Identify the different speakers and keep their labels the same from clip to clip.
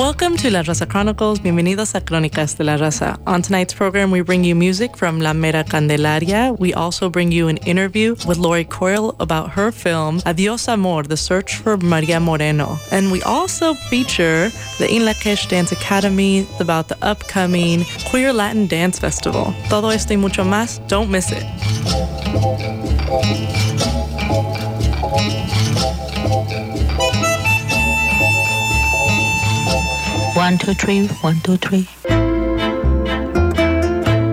Speaker 1: Welcome to La Raza Chronicles. Bienvenidos a Crónicas de la Raza. On tonight's program, we bring you music from La Mera Candelaria. We also bring you an interview with Laurie Coyle about her film Adios Amor, The Search for Maria Moreno. And we also feature the Inlakesh Dance Academy about the upcoming Queer Latin Dance Festival. Todo esto y mucho más, don't miss it.
Speaker 2: One, two, three, one, two, three.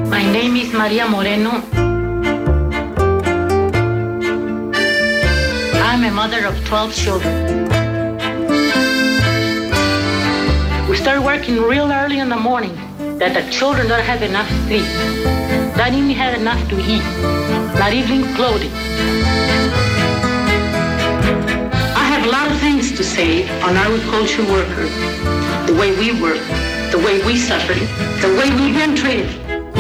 Speaker 3: My name is Maria Moreno. I'm a mother of 12 children. We start working real early in the morning that the children don't have enough sleep, not even have enough to eat, not even clothing. I have a lot of things to say on agriculture workers the way we were, the way we suffered, the way we've been treated.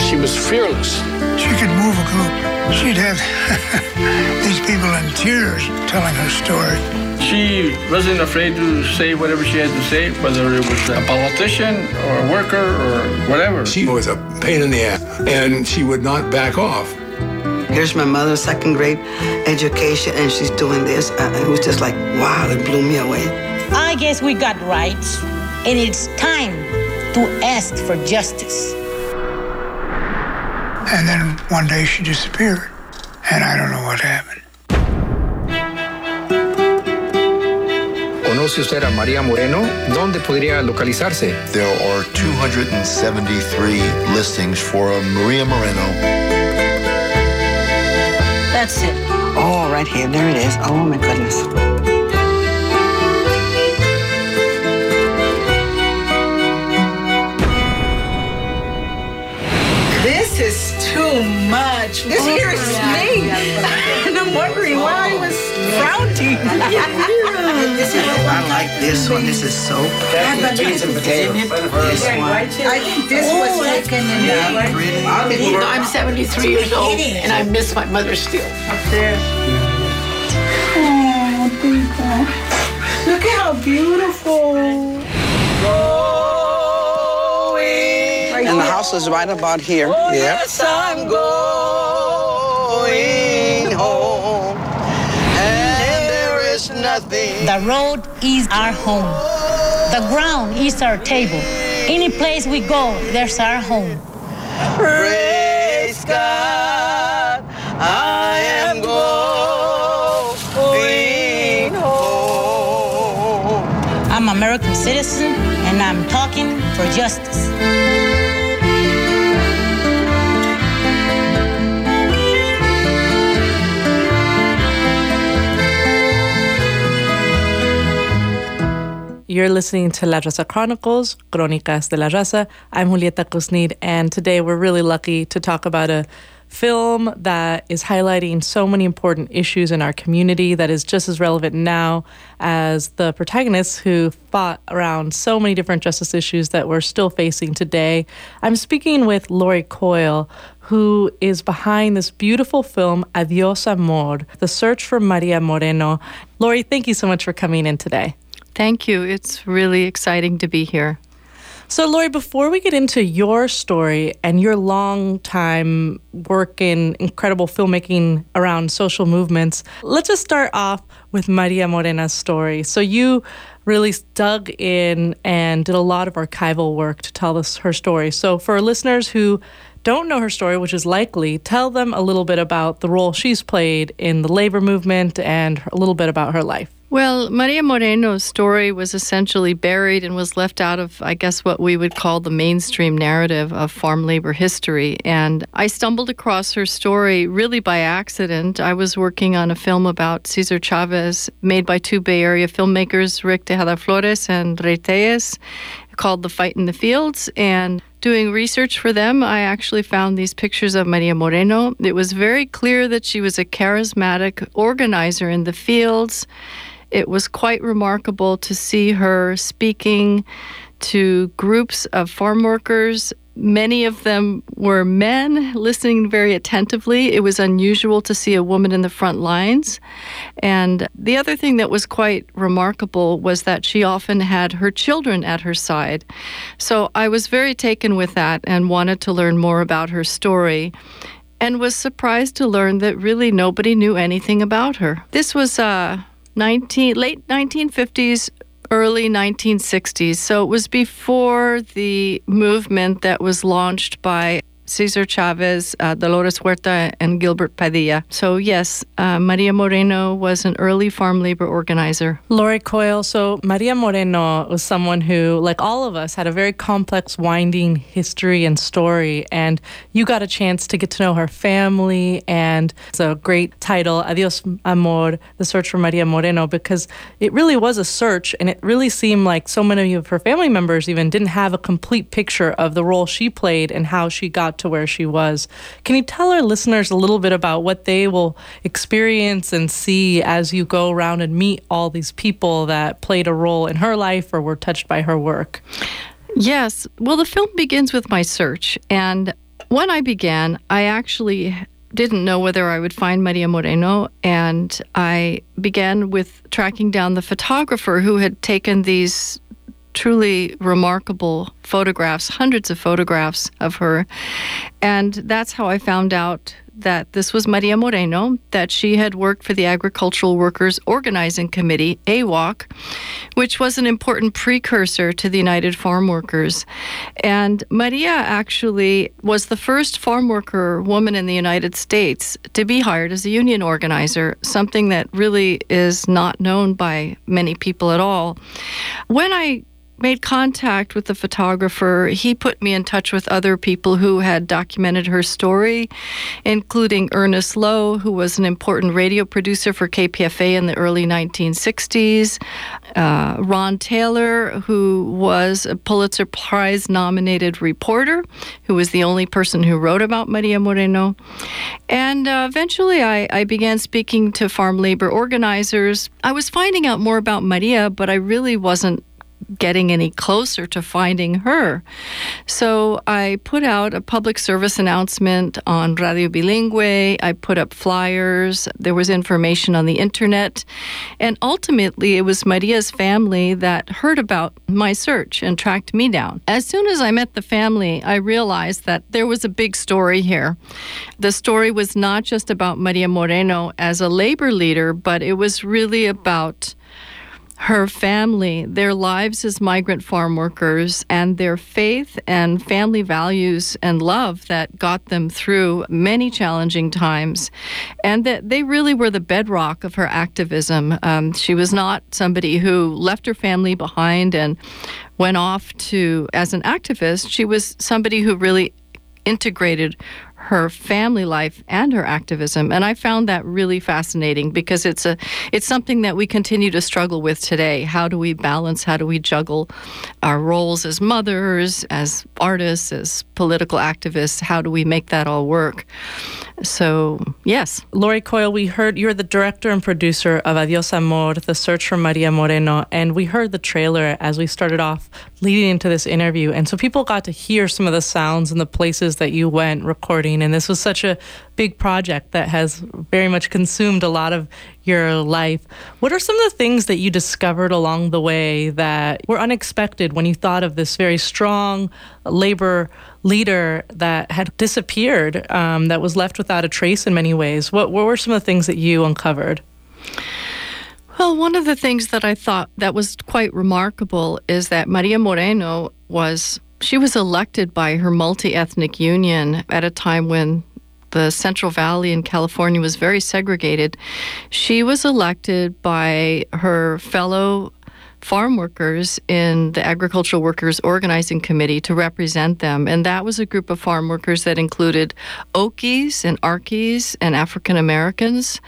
Speaker 4: She was fearless.
Speaker 5: She could move a group. She'd have these people in tears telling her story.
Speaker 4: She wasn't afraid to say whatever she had to say, whether it was a politician or a worker or whatever.
Speaker 6: She was a pain in the ass, and she would not back off.
Speaker 7: Here's my mother's second grade education, and she's doing this. Uh, it was just like, wow, it blew me away.
Speaker 2: I guess we got rights and it's time to ask for justice.
Speaker 5: And then one day she disappeared, and I don't know what happened.
Speaker 8: ¿Conoce usted a María Moreno? ¿Dónde podría localizarse?
Speaker 9: There are 273 listings for Maria Moreno.
Speaker 7: That's it. Oh, right here. There it is. Oh, my goodness.
Speaker 10: Too much. This oh, here is yeah, me. Yeah, and I'm wondering why I was frowning.
Speaker 7: I like this one. This is so pretty.
Speaker 10: This one. I think this oh, was taken in the...
Speaker 3: I'm 73 years old, and I miss my mother still.
Speaker 10: Up there. Oh, thank Look at how beautiful. Oh.
Speaker 7: And the house is right about here.
Speaker 10: Oh, yeah. Yes, I'm going home. And there is nothing.
Speaker 2: The road is our home. The ground is our table. Any place we go, there's our home.
Speaker 10: Praise God. I am going home.
Speaker 2: I'm American citizen and I'm talking for justice.
Speaker 1: You're listening to La Raza Chronicles, Crónicas de la Raza. I'm Julieta Kusnid, and today we're really lucky to talk about a film that is highlighting so many important issues in our community that is just as relevant now as the protagonists who fought around so many different justice issues that we're still facing today. I'm speaking with Laurie Coyle, who is behind this beautiful film, Adios Amor, The Search for Maria Moreno. Laurie, thank you so much for coming in today.
Speaker 11: Thank you. It's really exciting to be here.
Speaker 1: So, Laurie, before we get into your story and your long time work in incredible filmmaking around social movements, let's just start off with Maria Moreno's story. So, you really dug in and did a lot of archival work to tell us her story. So, for listeners who don't know her story, which is likely, tell them a little bit about the role she's played in the labor movement and a little bit about her life.
Speaker 11: Well, Maria Moreno's story was essentially buried and was left out of, I guess, what we would call the mainstream narrative of farm labor history. And I stumbled across her story really by accident. I was working on a film about Cesar Chavez, made by two Bay Area filmmakers, Rick Tejada Flores and Rey called The Fight in the Fields. And doing research for them, I actually found these pictures of Maria Moreno. It was very clear that she was a charismatic organizer in the fields it was quite remarkable to see her speaking to groups of farm workers Many of them were men listening very attentively. It was unusual to see a woman in the front lines. And the other thing that was quite remarkable was that she often had her children at her side. So I was very taken with that and wanted to learn more about her story and was surprised to learn that really nobody knew anything about her. This was uh, 19, late 1950s, early 1960s. So it was before the movement that was launched by Cesar Chavez, uh, Dolores Huerta, and Gilbert Padilla. So, yes, uh, Maria Moreno was an early farm labor organizer.
Speaker 1: Lori Coyle, so Maria Moreno was someone who, like all of us, had a very complex, winding history and story. And you got a chance to get to know her family. And it's a great title, Adios Amor, The Search for Maria Moreno, because it really was a search. And it really seemed like so many of her family members even didn't have a complete picture of the role she played and how she got to where she was. Can you tell our listeners a little bit about what they will experience and see as you go around and meet all these people that played a role in her life or were touched by her work?
Speaker 11: Yes. Well, the film begins with my search. And when I began, I actually didn't know whether I would find Maria Moreno, and I began with tracking down the photographer who had taken these truly remarkable photographs, hundreds of photographs of her. And that's how I found out that this was Maria Moreno, that she had worked for the Agricultural Workers Organizing Committee, AWOC, which was an important precursor to the United Farm Workers. And Maria actually was the first farm worker woman in the United States to be hired as a union organizer, something that really is not known by many people at all. When I made contact with the photographer, he put me in touch with other people who had documented her story, including Ernest Lowe, who was an important radio producer for KPFA in the early 1960s, uh, Ron Taylor, who was a Pulitzer Prize nominated reporter, who was the only person who wrote about Maria Moreno. And uh, eventually I, I began speaking to farm labor organizers. I was finding out more about Maria, but I really wasn't getting any closer to finding her. So I put out a public service announcement on Radio Bilingüe. I put up flyers. There was information on the internet. And ultimately, it was Maria's family that heard about my search and tracked me down. As soon as I met the family, I realized that there was a big story here. The story was not just about Maria Moreno as a labor leader, but it was really about her family, their lives as migrant farm workers, and their faith and family values and love that got them through many challenging times, and that they really were the bedrock of her activism. Um, she was not somebody who left her family behind and went off to as an activist. She was somebody who really integrated her family life and her activism. And i found that really fascinating because it's a it's something that we continue to struggle with today. How do we balance how do we juggle our roles as mothers as artists as political activists? How do we make that all work? So yes.
Speaker 1: Laurie coyle we heard you're the director and producer of adios amor the search for maria moreno and we heard the trailer as we started off leading into this interview and so people got to hear some of the sounds and the places that you went recording and this was such a big project that has very much consumed a lot of your life. What are some of the things that you discovered along the way that were unexpected when you thought of this very strong labor leader that had disappeared, um, that was left without a trace in many ways? What, what were some of the things that you uncovered?
Speaker 11: Well, one of the things that I thought that was quite remarkable is that Maria Moreno was she was elected by her multi ethnic union at a time when the Central Valley in California was very segregated. She was elected by her fellow farm workers in the Agricultural Workers Organizing Committee to represent them. And that was a group of farm workers that included Okies and Arkies and African Americans,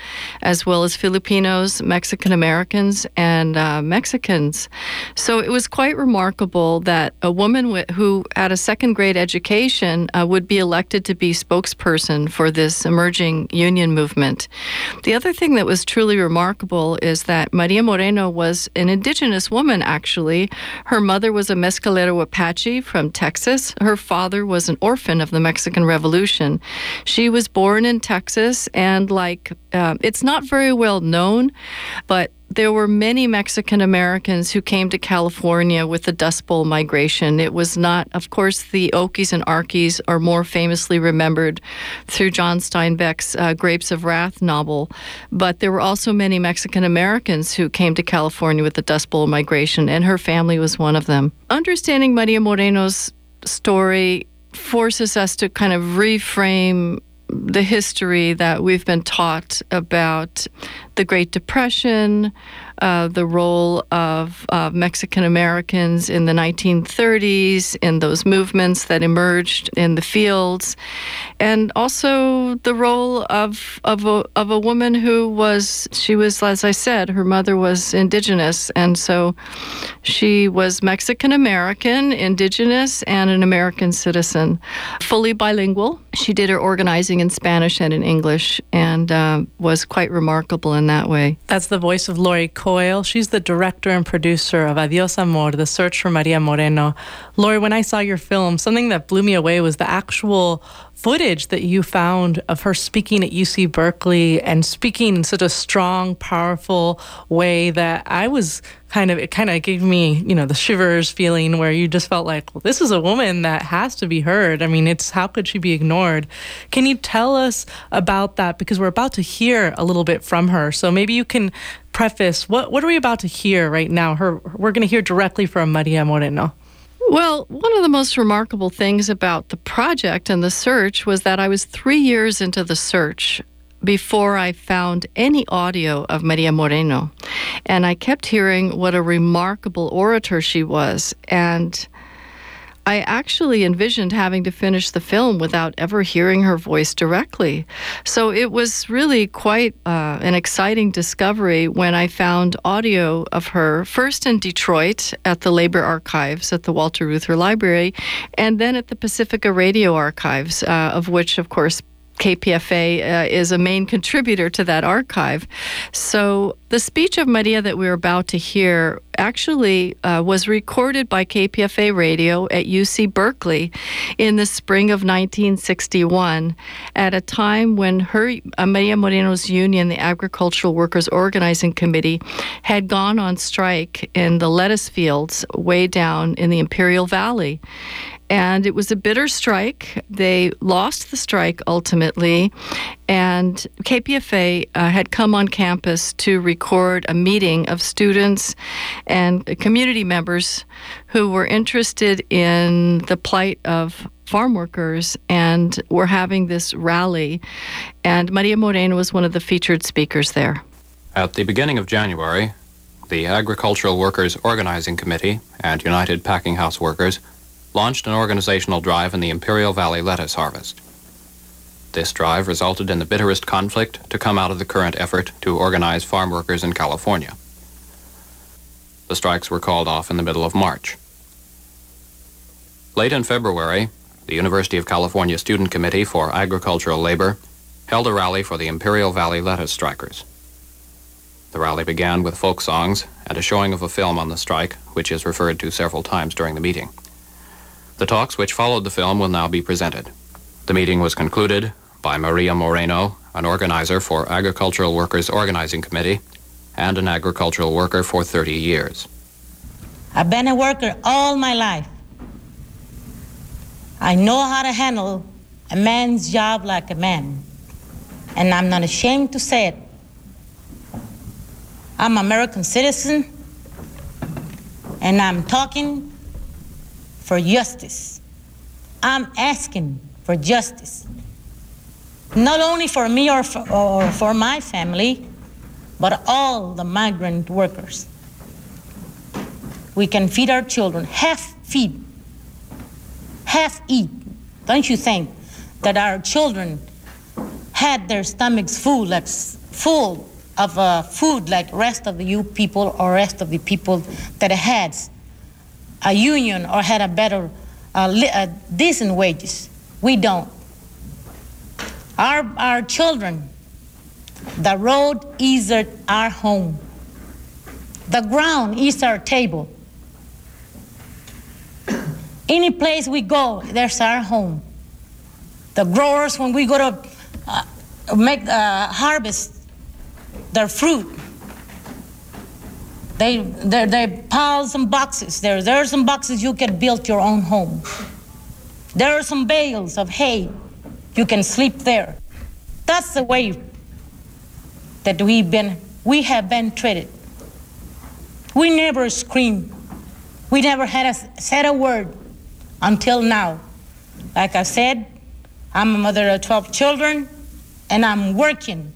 Speaker 11: as well as Filipinos, Mexican Americans, and uh, Mexicans. So it was quite remarkable that a woman w- who had a second grade education uh, would be elected to be spokesperson for this emerging union movement. The other thing that was truly remarkable is that Maria Moreno was an indigenous woman, actually. Her mother was a Mescalero Apache from Texas. Her father was an orphan of the Mexican Revolution. She was born in Texas, and like, uh, it's not very well known, but there were many Mexican Americans who came to California with the Dust Bowl migration. It was not, of course, the Okies and Arkies are more famously remembered through John Steinbeck's uh, Grapes of Wrath novel, but there were also many Mexican Americans who came to California with the Dust Bowl migration, and her family was one of them. Understanding Maria Moreno's story forces us to kind of reframe the history that we've been taught about the Great Depression, uh, the role of uh, Mexican Americans in the 1930s, in those movements that emerged in the fields, and also the role of of a, of a woman who was she was, as I said, her mother was indigenous, and so she was Mexican American, indigenous, and an American citizen, fully bilingual. She did her organizing in Spanish and in English, and uh, was quite remarkable in that way.
Speaker 1: That's the voice of Laurie Coyle. She's the director and producer of Adios Amor, The Search for Maria Moreno. Laurie, when I saw your film, something that blew me away was the actual footage that you found of her speaking at UC Berkeley and speaking in such a strong, powerful way that I was kind of, it kind of gave me, you know, the shivers feeling where you just felt like, well, this is a woman that has to be heard. I mean, it's how could she be ignored? Can you tell us about that? Because we're about to hear a little bit from her. So maybe you can preface what, what are we about to hear right now? Her, we're going to hear directly from Maria Moreno.
Speaker 11: Well, one of the most remarkable things about the project and the search was that I was three years into the search before I found any audio of Maria Moreno. And I kept hearing what a remarkable orator she was. And I actually envisioned having to finish the film without ever hearing her voice directly. So it was really quite uh, an exciting discovery when I found audio of her, first in Detroit at the Labor Archives at the Walter Reuther Library, and then at the Pacifica Radio Archives, uh, of which, of course, KPFA uh, is a main contributor to that archive. So the speech of Maria that we are about to hear actually uh, was recorded by KPFA Radio at UC Berkeley in the spring of 1961 at a time when her uh, Maria Moreno's union, the Agricultural Workers Organizing Committee, had gone on strike in the lettuce fields way down in the Imperial Valley and it was a bitter strike. They lost the strike ultimately, and KPFA uh, had come on campus to record a meeting of students and community members who were interested in the plight of farm workers and were having this rally. And Maria Moreno was one of the featured speakers there.
Speaker 12: At the beginning of January, the Agricultural Workers Organizing Committee and United Packing House Workers launched an organizational drive in the Imperial Valley lettuce harvest. This drive resulted in the bitterest conflict to come out of the current effort to organize farm workers in California. The strikes were called off in the middle of March. Late in February, the University of California Student Committee for Agricultural Labor held a rally for the Imperial Valley lettuce strikers. The rally began with folk songs and a showing of a film on the strike, which is referred to several times during the meeting. The talks which followed the film will now be presented. The meeting was concluded by Maria Moreno, an organizer for Agricultural Workers Organizing Committee and an agricultural worker for 30 years.
Speaker 2: I've been a worker all my life. I know how to handle a man's job like a man, and I'm not ashamed to say it. I'm an American citizen, and I'm talking for justice. I'm asking for justice. Not only for me or for, or for my family, but all the migrant workers. We can feed our children, half feed, half eat. Don't you think that our children had their stomachs full, like full of uh, food like rest of the you people or rest of the people that had a union or had a better, uh, li- uh, decent wages. We don't. Our, our children, the road is our home. The ground is our table. Any place we go, there's our home. The growers, when we go to uh, make uh, harvest their fruit, they, they, they pile some boxes there. There are some boxes you can build your own home. There are some bales of hay. You can sleep there. That's the way that we've been, we have been treated. We never screamed. We never had a, said a word until now. Like I said, I'm a mother of 12 children, and I'm working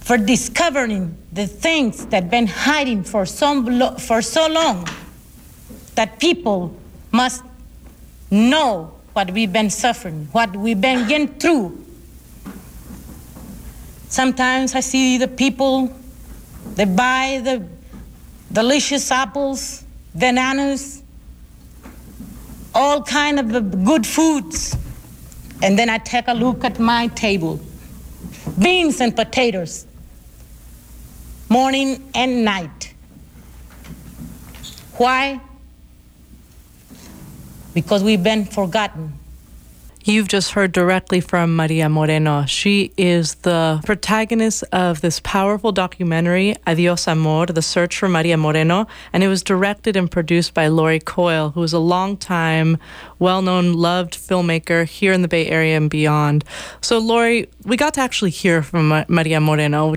Speaker 2: for discovering the things that been hiding for so, for so long that people must know what we've been suffering, what we've been getting through. Sometimes I see the people, they buy the delicious apples, bananas, all kind of good foods. And then I take a look at my table. Beans and potatoes, morning and night. Why? Because we've been forgotten.
Speaker 1: You've just heard directly from Maria Moreno. She is the protagonist of this powerful documentary, Adios Amor, The Search for Maria Moreno, and it was directed and produced by Laurie Coyle, who is a long-time, well-known, loved filmmaker here in the Bay Area and beyond. So, Laurie, we got to actually hear from Maria Moreno. Uh,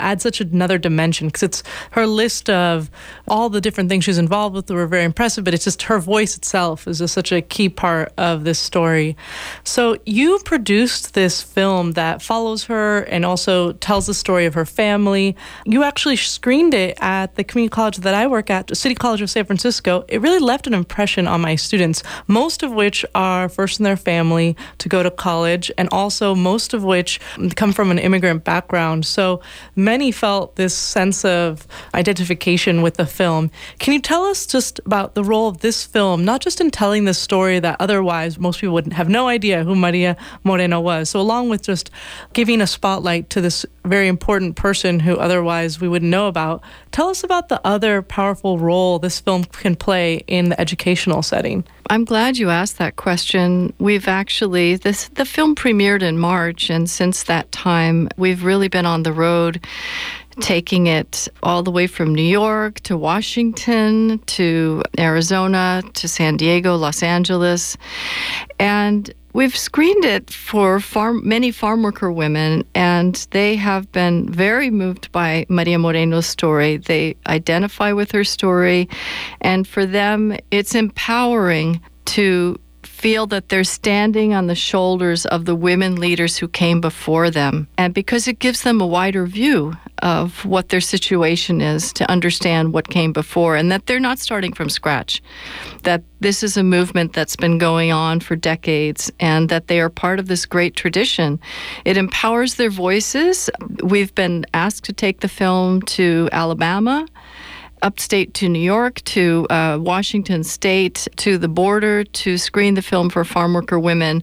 Speaker 1: add such another dimension because it's her list of all the different things she's involved with that were very impressive, but it's just her voice itself is just such a key part of this story. So you produced this film that follows her and also tells the story of her family. You actually screened it at the community college that I work at, City College of San Francisco. It really left an impression on my students, most of which are first in their family to go to college, and also most of which come from an immigrant background. So many felt this sense of identification with the film. Can you tell us just about the role of this film, not just in telling the story that otherwise most people wouldn't have no idea who Maria Moreno was? So, along with just giving a spotlight to this very important person who otherwise we wouldn't know about, tell us about the other powerful role this film can play in the educational setting.
Speaker 11: I'm glad you asked that question. We've actually this the film premiered in March and since that time we've really been on the road taking it all the way from New York to Washington to Arizona to San Diego, Los Angeles. And We've screened it for farm, many farm worker women, and they have been very moved by Maria Moreno's story. They identify with her story, and for them, it's empowering to feel that they're standing on the shoulders of the women leaders who came before them. And because it gives them a wider view of what their situation is to understand what came before and that they're not starting from scratch, that this is a movement that's been going on for decades and that they are part of this great tradition. It empowers their voices. We've been asked to take the film to Alabama upstate to New York, to uh, Washington State, to the border to screen the film for farm worker women.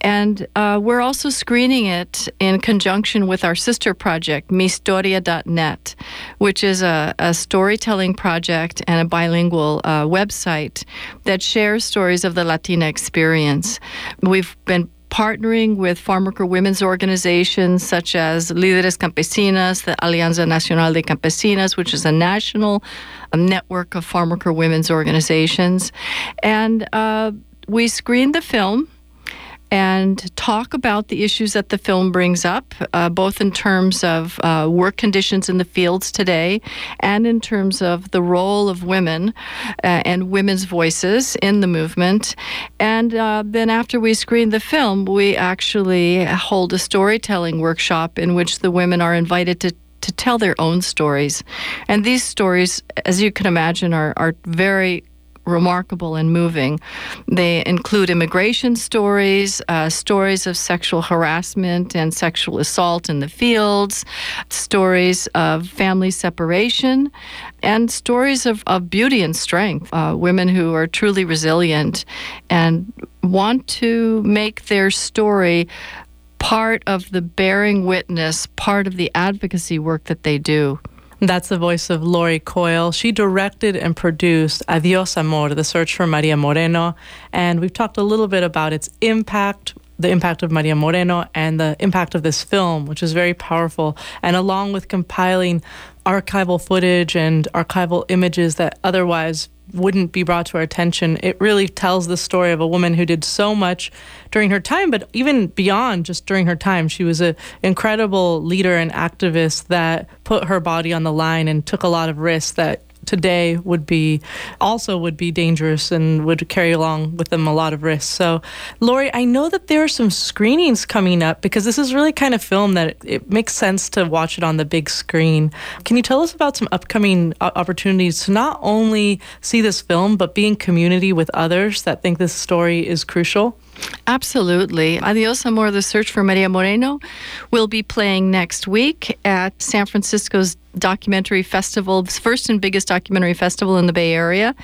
Speaker 11: And uh, we're also screening it in conjunction with our sister project, Mihistoria.net, which is a, a storytelling project and a bilingual uh, website that shares stories of the Latina experience. We've been partnering with farm worker women's organizations such as Líderes Campesinas, the Alianza Nacional de Campesinas, which is a national um, network of farm worker women's organizations. And uh, we screened the film and talk about the issues that the film brings up, uh, both in terms of uh, work conditions in the fields today and in terms of the role of women uh, and women's voices in the movement. And uh, then after we screen the film, we actually hold a storytelling workshop in which the women are invited to to tell their own stories. And these stories, as you can imagine, are, are very remarkable and moving. They include immigration stories, uh, stories of sexual harassment and sexual assault in the fields, stories of family separation, and stories of, of beauty and strength. Uh, women who are truly resilient and want to make their story part of the bearing witness, part of the advocacy work that they do.
Speaker 1: That's the voice of Laurie Coyle. She directed and produced Adios Amor, The Search for Maria Moreno. And we've talked a little bit about its impact, the impact of Maria Moreno, and the impact of this film, which is very powerful. And along with compiling archival footage and archival images that otherwise wouldn't be brought to our attention. It really tells the story of a woman who did so much during her time, but even beyond just during her time. She was an incredible leader and activist that put her body on the line and took a lot of risks that today would be also would be dangerous and would carry along with them a lot of risks. So, Laurie, I know that there are some screenings coming up because this is really kind of film that it, it makes sense to watch it on the big screen. Can you tell us about some upcoming uh, opportunities to not only see this film but be in community with others that think this story is crucial?
Speaker 11: Absolutely. Adios Amor, The Search for Maria Moreno will be playing next week at San Francisco's documentary festival, first and biggest documentary festival in the Bay Area,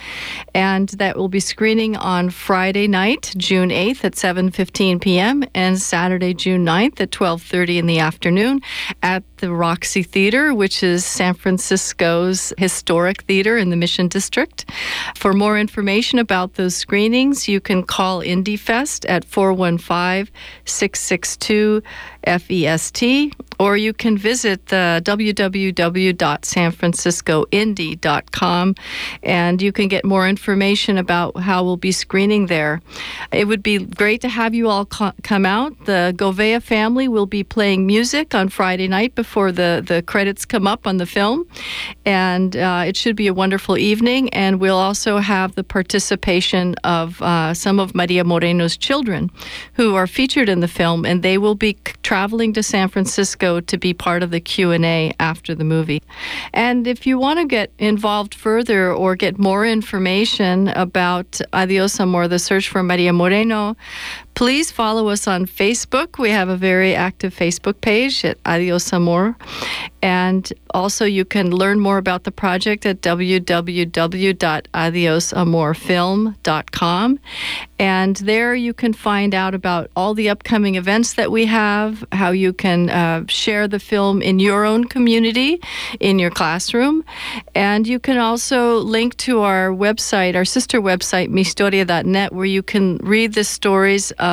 Speaker 11: and that will be screening on Friday night, June 8th at 7:15 p.m. and Saturday, June 9th at 12:30 in the afternoon at the Roxy Theater, which is San Francisco's historic theater in the Mission District. For more information about those screenings, you can call IndieFest at 415 662 FEST, or you can visit the www.sanfranciscoindie.com and you can get more information about how we'll be screening there. It would be great to have you all co- come out. The Govea family will be playing music on Friday night before the, the credits come up on the film, and uh, it should be a wonderful evening. And we'll also have the participation of uh, some of Maria Moreno's children who are featured in the film, and they will be traveling to San Francisco to be part of the Q&A after the movie. And if you want to get involved further or get more information about Adios Amor, the search for Maria Moreno, please follow us on Facebook. We have a very active Facebook page at Adios Amor. And also, you can learn more about the project at www.adiosamorfilm.com. And there you can find out about all the upcoming events that we have, how you can uh, share the film in your own community, in your classroom. And you can also link to our website, our sister website, mihistoria.net, where you can read the stories of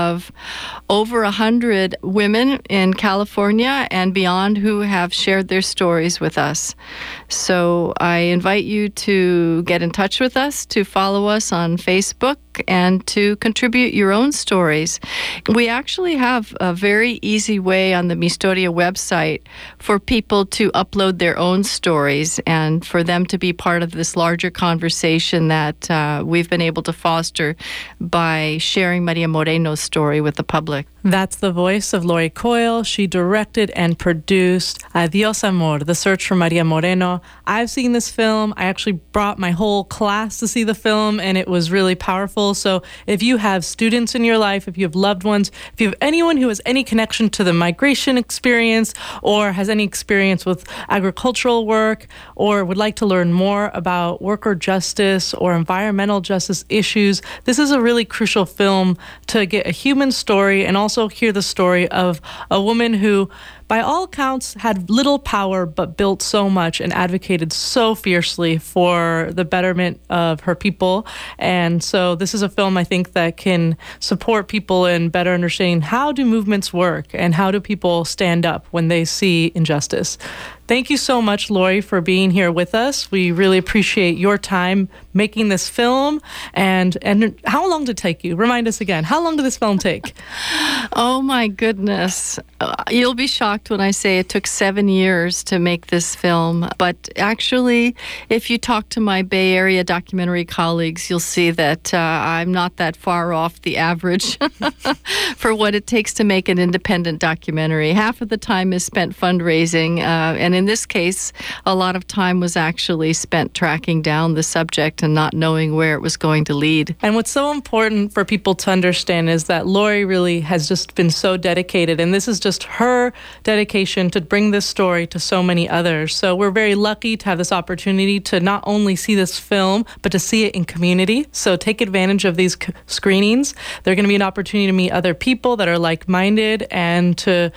Speaker 11: over a hundred women in California and beyond who have shared their stories with us. So I invite you to get in touch with us, to follow us on Facebook, and to contribute your own stories. We actually have a very easy way on the Mihistoria website for people to upload their own stories and for them to be part of this larger conversation that uh, we've been able to foster by sharing Maria Moreno's story with the public.
Speaker 1: That's the voice of Laurie Coyle. She directed and produced Adios Amor, The Search for Maria Moreno. I've seen this film. I actually brought my whole class to see the film, and it was really powerful. So if you have students in your life, if you have loved ones, if you have anyone who has any connection to the migration experience or has any experience with agricultural work or would like to learn more about worker justice or environmental justice issues, this is a really crucial film to get a human story and also also hear the story of a woman who, by all accounts, had little power but built so much and advocated so fiercely for the betterment of her people. And so, this is a film I think that can support people in better understanding how do movements work and how do people stand up when they see injustice. Thank you so much, Laurie, for being here with us. We really appreciate your time making this film. And and how long did it take you? Remind us again. How long did this film take?
Speaker 11: oh my goodness! Uh, you'll be shocked when I say it took seven years to make this film. But actually, if you talk to my Bay Area documentary colleagues, you'll see that uh, I'm not that far off the average for what it takes to make an independent documentary. Half of the time is spent fundraising, uh, and in this case, a lot of time was actually spent tracking down the subject and not knowing where it was going to lead.
Speaker 1: And what's so important for people to understand is that Laurie really has just been so dedicated, and this is just her dedication to bring this story to so many others. So we're very lucky to have this opportunity to not only see this film, but to see it in community. So take advantage of these screenings. They're going to be an opportunity to meet other people that are like minded and to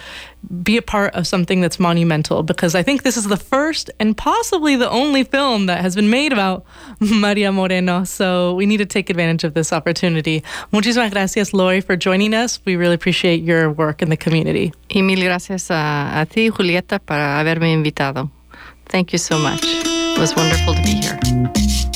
Speaker 1: be a part of something that's monumental because I think this is the first and possibly the only film that has been made about Maria Moreno. So we need to take advantage of this opportunity. Muchísimas gracias, Laurie, for joining us. We really appreciate your work in the community.
Speaker 11: Y mil gracias a, a ti, Julieta, para haberme invitado. Thank you so much. It was wonderful to be here.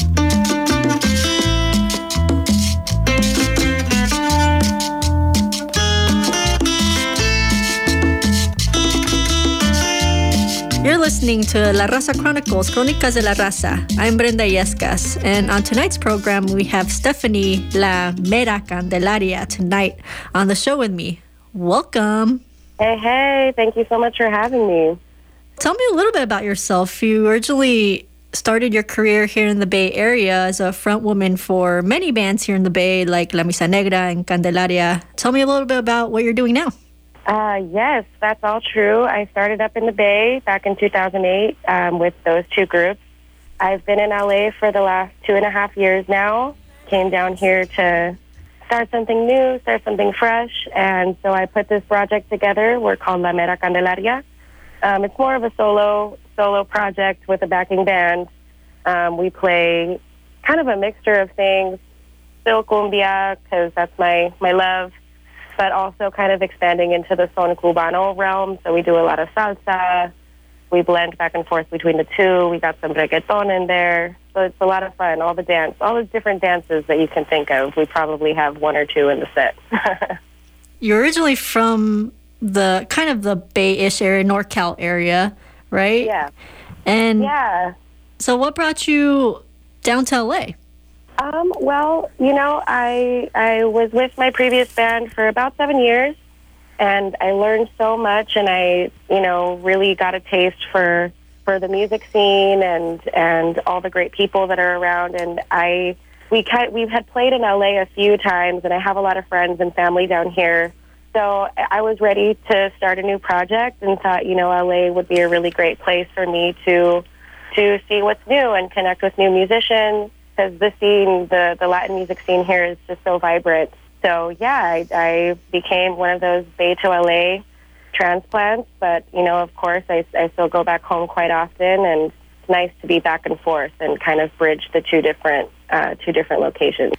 Speaker 13: You're listening to La Raza Chronicles, Crónicas de la Raza. I'm Brenda Yescas, and on tonight's program, we have Stephanie La Mera Candelaria tonight on the show with me. Welcome.
Speaker 14: Hey, hey, thank you so much for having me.
Speaker 13: Tell me a little bit about yourself. You originally started your career here in the Bay Area as a front woman for many bands here in the Bay, like La Misa Negra and Candelaria. Tell me a little bit about what you're doing now.
Speaker 14: Uh, yes, that's all true. I started up in the Bay back in 2008 um, with those two groups. I've been in LA for the last two and a half years now. Came down here to start something new, start something fresh, and so I put this project together. We're called La Mera Candelaria. Um, it's more of a solo solo project with a backing band. Um, we play kind of a mixture of things, still cumbia because that's my my love but also kind of expanding into the son cubano realm. So we do a lot of salsa. We blend back and forth between the two. We got some reggaeton in there. So it's a lot of fun. All the dance, all the different dances that you can think of. We probably have one or two in the set.
Speaker 13: You're originally from the kind of the Bay-ish area, NorCal area, right?
Speaker 14: Yeah.
Speaker 13: And
Speaker 14: yeah.
Speaker 13: So what brought you down to LA?
Speaker 14: Um, well, you know, I I was with my previous band for about seven years, and I learned so much, and I, you know, really got a taste for for the music scene and and all the great people that are around. And I we kind we had played in LA a few times, and I have a lot of friends and family down here. So I was ready to start a new project, and thought, you know, LA would be a really great place for me to to see what's new and connect with new musicians because the scene, the the Latin music scene here is just so vibrant. So yeah, I, I became one of those Bay to LA transplants. But you know, of course, I, I still go back home quite often, and it's nice to be back and forth and kind of bridge the two different uh, two different locations.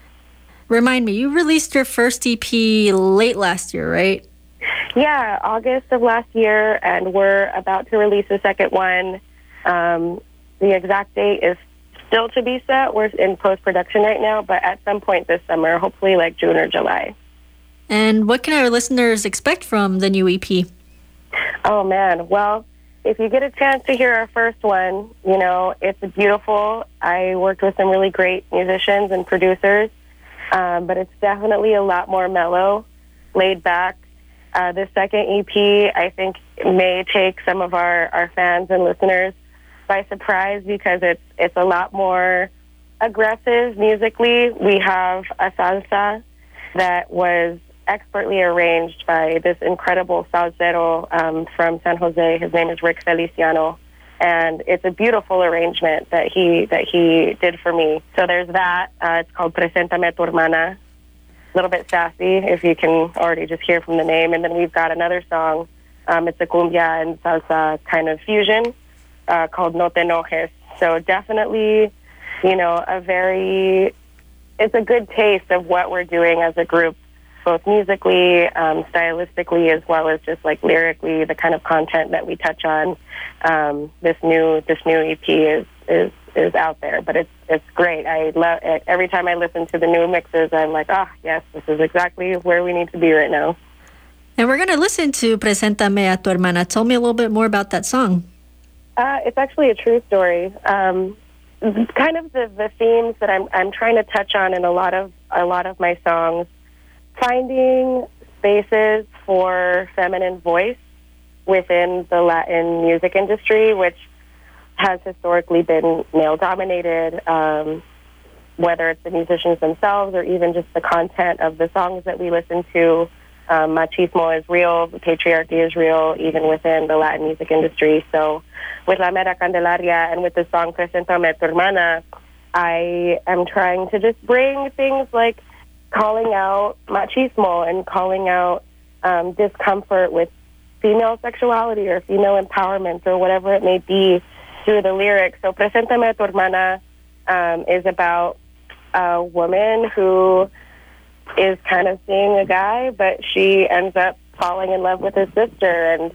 Speaker 13: Remind me, you released your first EP late last year, right?
Speaker 14: Yeah, August of last year, and we're about to release the second one. Um, the exact date is still to be set. We're in post production right now, but at some point this summer, hopefully like June or July.
Speaker 13: And what can our listeners expect from the new EP?
Speaker 14: Oh man, well, if you get a chance to hear our first one, you know it's beautiful. I worked with some really great musicians and producers, um, but it's definitely a lot more mellow, laid back. Uh, the second EP, I think, may take some of our, our fans and listeners by surprise because it's it's a lot more aggressive musically. We have a salsa that was expertly arranged by this incredible salsero um, from San Jose. His name is Rick Feliciano, and it's a beautiful arrangement that he that he did for me. So there's that. Uh, it's called Preséntame a tu hermana. A little bit sassy, if you can already just hear from the name. And then we've got another song. Um, it's a cumbia and salsa kind of fusion uh, called No Te Enojes. So definitely, you know, a very, it's a good taste of what we're doing as a group, both musically, um, stylistically, as well as just like lyrically, the kind of content that we touch on. Um, this new this new EP is is is out there, but it's it's great. I love it. every time I listen to the new mixes. I'm like, ah, oh, yes, this is exactly where we need to be right now.
Speaker 13: And we're gonna listen to "Preséntame a tu hermana." Tell me a little bit more about that song.
Speaker 14: Uh, it's actually a true story. Um, kind of the, the themes that I'm I'm trying to touch on in a lot of a lot of my songs, finding spaces for feminine voice within the Latin music industry, which has historically been male dominated. Um, whether it's the musicians themselves or even just the content of the songs that we listen to, um, machismo is real, patriarchy is real, even within the Latin music industry. So, with La Mera Candelaria and with the song Preséntame a tu hermana, I am trying to just bring things like calling out machismo and calling out um, discomfort with female sexuality or female empowerment or whatever it may be through the lyrics. So, Preséntame a tu hermana um, is about a woman who is kind of seeing a guy, but she ends up falling in love with his sister, and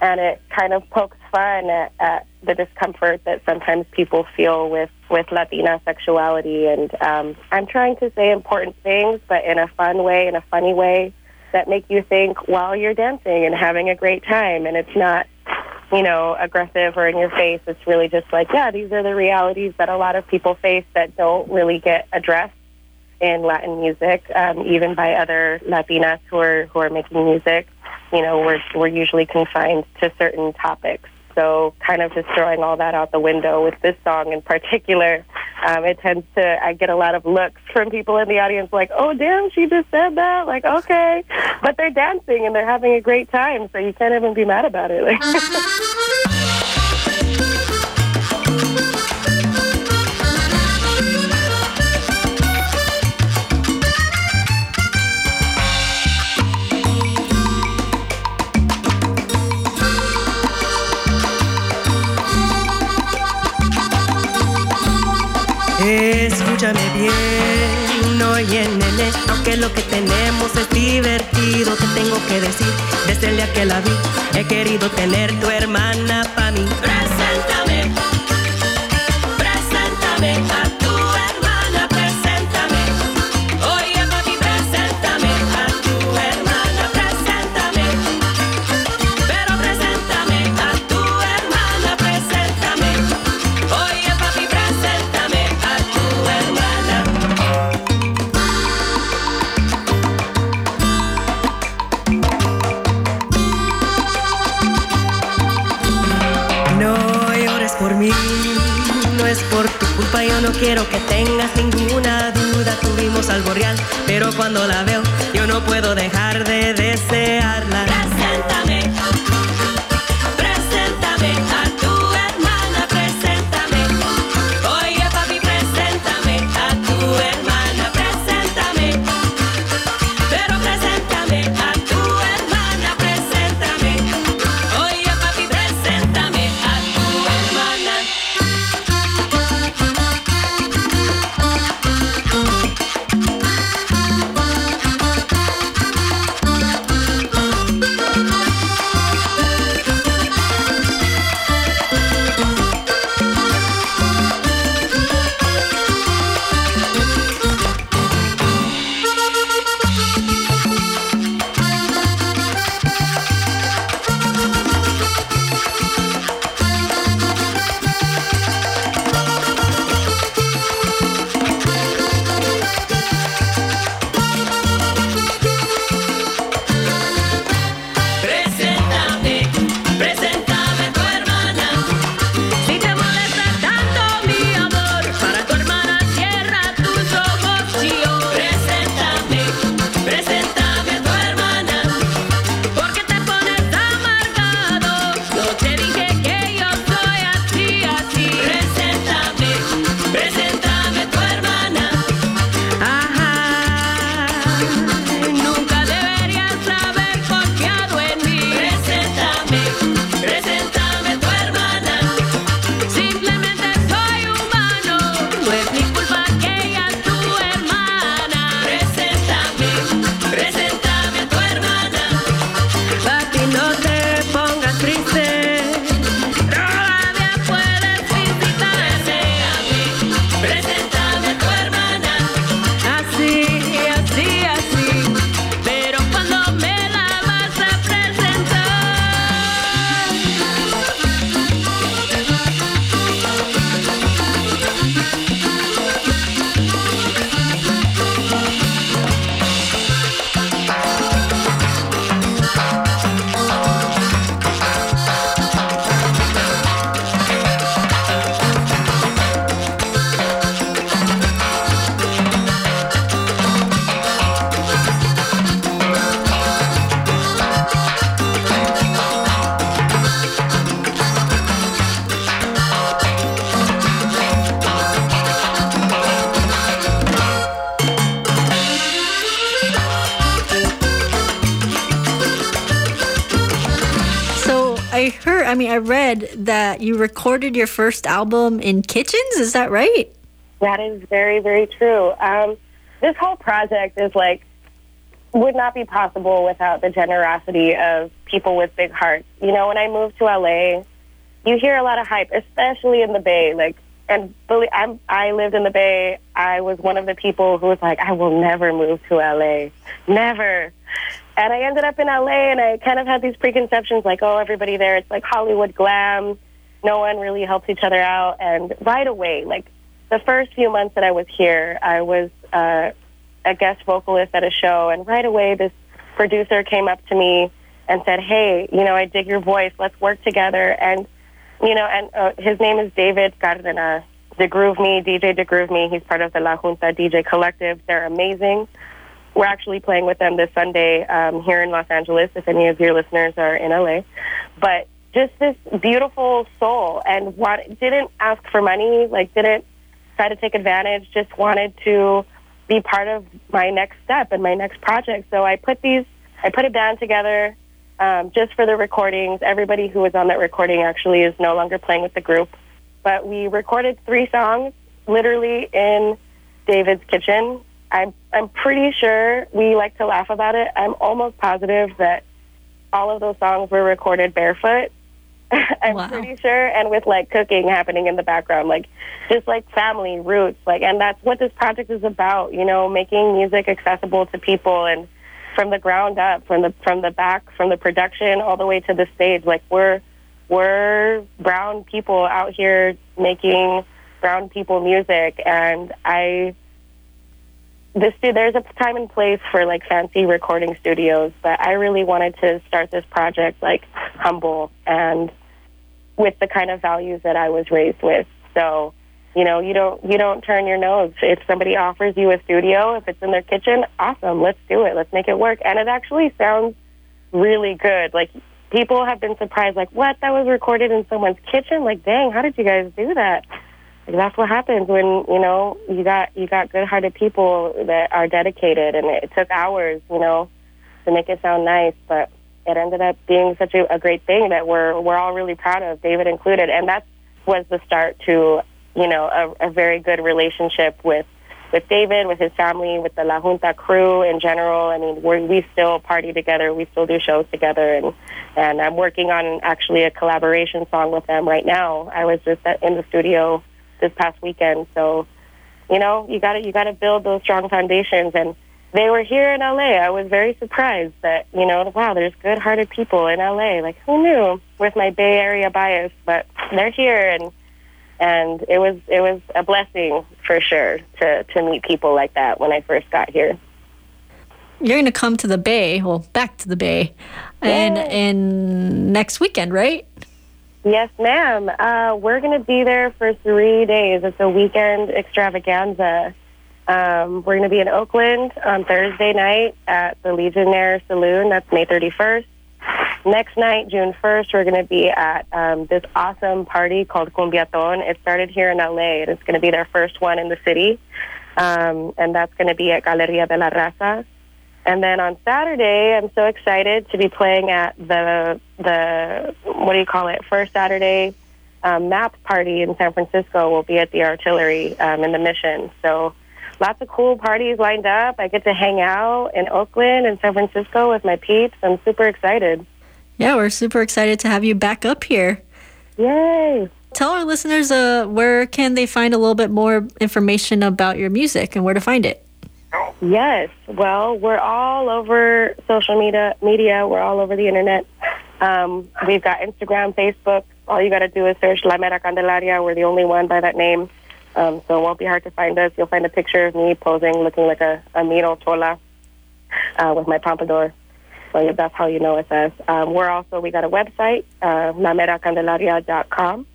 Speaker 14: and it kind of pokes fun at, at the discomfort that sometimes people feel with with Latina sexuality. And um, I'm trying to say important things, but in a fun way, in a funny way that make you think while you're dancing and having a great time. And it's not, you know, aggressive or in your face. It's really just like, yeah, these are the realities that a lot of people face that don't really get addressed in Latin music, um, even by other Latinas who are who are making music. You know, we're we're usually confined to certain topics. So, kind of just throwing all that out the window with this song in particular, um, it tends to I get a lot of looks from people in the audience like, "Oh, damn, she just said that." Like, okay, but they're dancing and they're having a great time, so you can't even be mad about it. Like.
Speaker 15: Escúchame bien, oye nene, aunque lo que tenemos es divertido, te tengo que decir, desde el día que la vi, he querido tener tu hermana pa' mí. Que tengas ninguna duda. Tuvimos algo real, pero cuando la veo, yo no puedo dejar
Speaker 13: I read that you recorded your first album in kitchens. Is that right?
Speaker 14: That is very, very true. Um, this whole project is like would not be possible without the generosity of people with big hearts. You know, when I moved to LA, you hear a lot of hype, especially in the Bay. Like, and believe, I'm, I lived in the Bay. I was one of the people who was like, I will never move to LA, never. And I ended up in LA, and I kind of had these preconceptions, like, oh, everybody there, it's like Hollywood glam. No one really helps each other out. And right away, like the first few months that I was here, I was uh, a guest vocalist at a show, and right away this producer came up to me and said, "Hey, you know, I dig your voice. Let's work together." And you know, and uh, his name is David Cardena. De Groove Me, DJ De Groove Me. He's part of the La Junta DJ Collective. They're amazing. We're actually playing with them this Sunday um, here in Los Angeles. If any of your listeners are in LA, but just this beautiful soul, and didn't ask for money, like didn't try to take advantage. Just wanted to be part of my next step and my next project. So I put these, I put a band together um, just for the recordings. Everybody who was on that recording actually is no longer playing with the group. But we recorded three songs literally in David's kitchen. I'm, I'm pretty sure we like to laugh about it. I'm almost positive that all of those songs were recorded barefoot. I'm wow. pretty sure, and with like cooking happening in the background, like just like family roots, like, and that's what this project is about. You know, making music accessible to people and from the ground up, from the from the back, from the production all the way to the stage. Like we're we're brown people out here making brown people music, and I this there's a time and place for like fancy recording studios, but I really wanted to start this project like humble and with the kind of values that I was raised with. So, you know, you don't you don't turn your nose if somebody offers you a studio, if it's in their kitchen, awesome, let's do it. Let's make it work. And it actually sounds really good. Like people have been surprised like, "What? That was recorded in someone's kitchen?" Like, "Dang, how did you guys do that?" That's what happens when, you know, you got you got good-hearted people that are dedicated and it took hours, you know, to make it sound nice, but it ended up being such a, a great thing that we're we're all really proud of, David included, and that was the start to you know a, a very good relationship with with David, with his family, with the La Junta crew in general. I mean, we we still party together, we still do shows together, and and I'm working on actually a collaboration song with them right now. I was just in the studio this past weekend, so you know you got to you got to build those strong foundations and they were here in LA. I was very surprised that, you know, wow, there's good hearted people in LA. Like who knew with my Bay Area bias, but they're here and and it was it was a blessing for sure to to meet people like that when I first got here.
Speaker 13: You're going to come to the Bay, well, back to the Bay, and in next weekend, right?
Speaker 14: Yes, ma'am. Uh, we're going to be there for three days. It's a weekend extravaganza. Um, we're going to be in Oakland on Thursday night at the Legionnaire Saloon. That's May 31st. Next night, June 1st, we're going to be at um, this awesome party called Cumbiaton. It started here in LA, and it's going to be their first one in the city. Um, and that's going to be at Galeria de la Raza. And then on Saturday, I'm so excited to be playing at the the what do you call it? First Saturday um, map party in San Francisco. We'll be at the Artillery um, in the Mission. So lots of cool parties lined up. I get to hang out in Oakland and San Francisco with my peeps. I'm super excited.
Speaker 13: Yeah, we're super excited to have you back up here.
Speaker 14: Yay!
Speaker 13: Tell our listeners uh, where can they find a little bit more information about your music and where to find it.
Speaker 14: Yes, well, we're all over social media. Media, we're all over the internet. Um, we've got Instagram, Facebook. All you got to do is search La Mera Candelaria. We're the only one by that name. Um, so it won't be hard to find us. You'll find a picture of me posing looking like a, a Chola uh, with my pompadour. So that's how you know it's us. Um, we're also, we got a website, uh, lameracandelaria.com,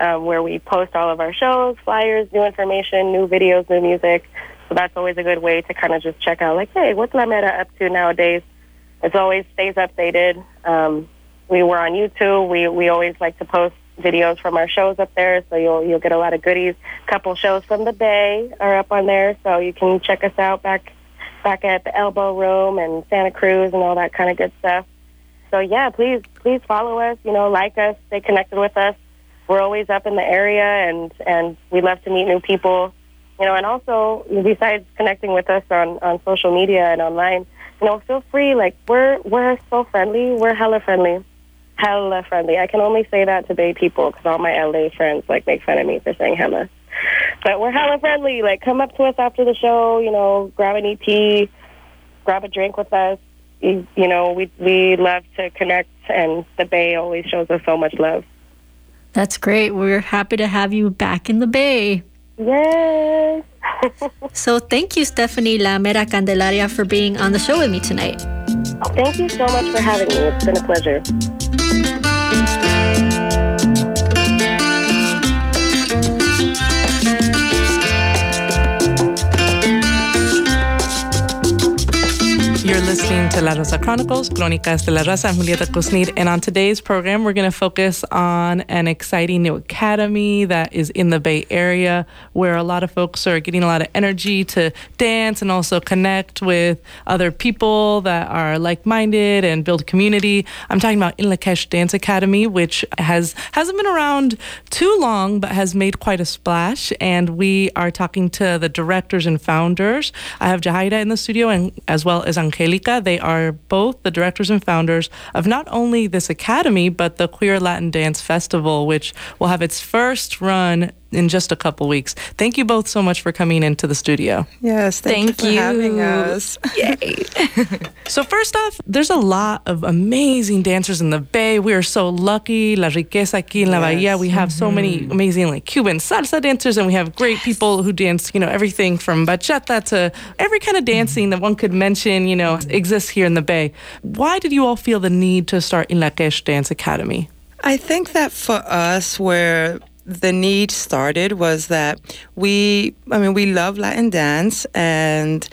Speaker 14: um, where we post all of our shows, flyers, new information, new videos, new music. So that's always a good way to kind of just check out, like, hey, what's La Mera up to nowadays? It's always stays updated. Um, we were on YouTube. We, we always like to post videos from our shows up there, so you'll you'll get a lot of goodies. A couple shows from the Bay are up on there, so you can check us out back back at the Elbow Room and Santa Cruz and all that kind of good stuff. so yeah, please please follow us. You know, like us, stay connected with us. We're always up in the area, and and we love to meet new people. You know, and also besides connecting with us on on social media and online, you know, feel free. Like we're we're so friendly. We're hella friendly, hella friendly. I can only say that to Bay people because all my LA friends like make fun of me for saying hella. But we're hella friendly. Like come up to us after the show. You know, grab an EP, grab a drink with us. You, know, we we love to connect, and the Bay always shows us so much love.
Speaker 13: That's great. We're happy to have you back in the Bay.
Speaker 14: Yes.
Speaker 13: So thank you, Stephanie La Mera Candelaria, for being on the show with me tonight.
Speaker 14: Thank you so much for having me. It's been a pleasure.
Speaker 1: You're listening to La Raza Chronicles, Crónicas de la Raza. I'm Julieta and on today's program, we're going to focus on an exciting new academy that is in the Bay Area, where a lot of folks are getting a lot of energy to dance and also connect with other people that are like-minded and build community. I'm talking about In Lakesh Dance Academy, which has hasn't been around too long, but has made quite a splash. And we are talking to the directors and founders. I have Jahaira in the studio, and as well as Angelica. They are both the directors and founders of not only this academy, but the Queer Latin Dance Festival, which will have its first run in just a couple weeks. Thank you both so much for coming into the studio.
Speaker 16: Yes, thank,
Speaker 1: Thank
Speaker 16: you for having us.
Speaker 1: Yay. So first off, there's a lot of amazing dancers in the Bay. We are so lucky. La Riqueza aquí en La Bahia. We have so many mm-hmm. amazing like Cuban salsa dancers and we have great people who dance, you know, everything from bachata to every kind of dancing that one could mention, you know, exists here in the Bay. Why did you all feel the need to start in Lakesh Dance Academy?
Speaker 16: I think that for us, where the need started was that we, I mean, we love Latin dance and